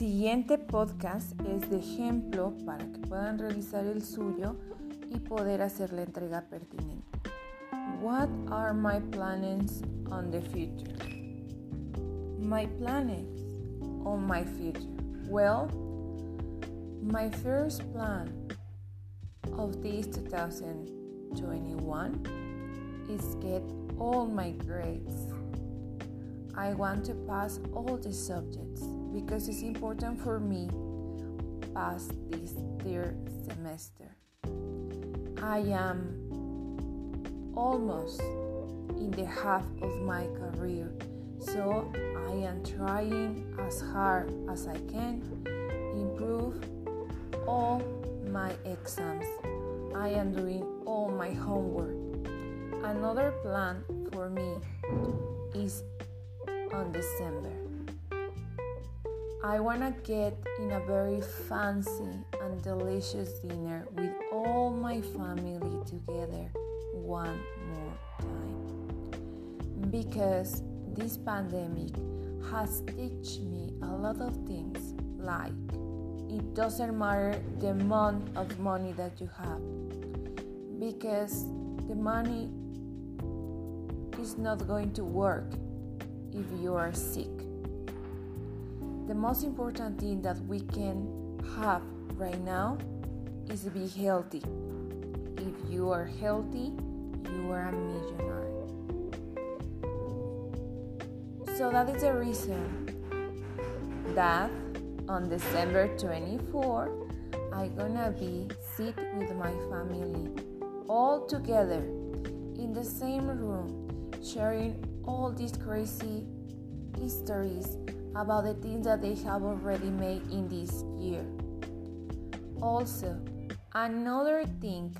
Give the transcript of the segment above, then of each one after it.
siguiente podcast es de ejemplo para que puedan realizar el suyo y poder hacer la entrega pertinente. What are my plans on the future? My plans on my future. Well, my first plan of this 2021 is get all my grades. I want to pass all the subjects because it's important for me pass this third semester. I am almost in the half of my career, so I am trying as hard as I can improve all my exams. I am doing all my homework. Another plan for me is on December. I wanna get in a very fancy and delicious dinner with all my family together one more time. Because this pandemic has taught me a lot of things like it doesn't matter the amount of money that you have because the money is not going to work if you are sick. The most important thing that we can have right now is be healthy. If you are healthy, you are a millionaire. So that is the reason that on December 24, I'm gonna be sit with my family all together in the same room, sharing all these crazy histories about the things that they have already made in this year. Also, another thing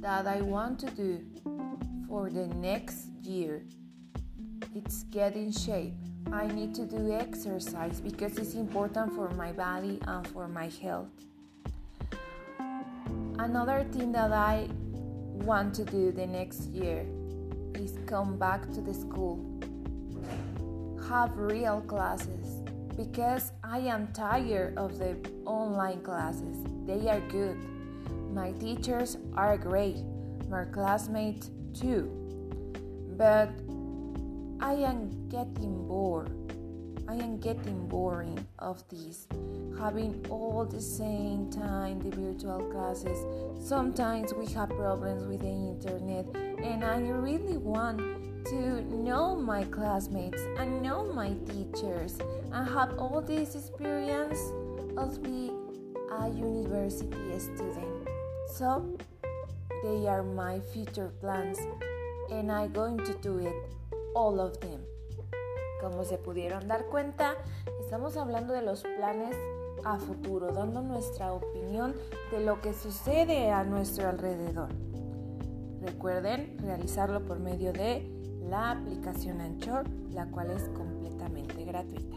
that I want to do for the next year it's get in shape. I need to do exercise because it's important for my body and for my health. Another thing that I want to do the next year is come back to the school, have real classes because I am tired of the online classes. They are good. My teachers are great, my classmates too. But I am getting bored. I am getting boring of this. Having all the same time the virtual classes. Sometimes we have problems with the internet, and I really want to know my classmates and know my teachers and have all this experience of be a university student. So they are my future plans, and I'm going to do it all of them. Como se pudieron dar cuenta, estamos hablando de los planes a futuro, dando nuestra opinión de lo que sucede a nuestro alrededor. Recuerden realizarlo por medio de la aplicación Anchor, la cual es completamente gratuita.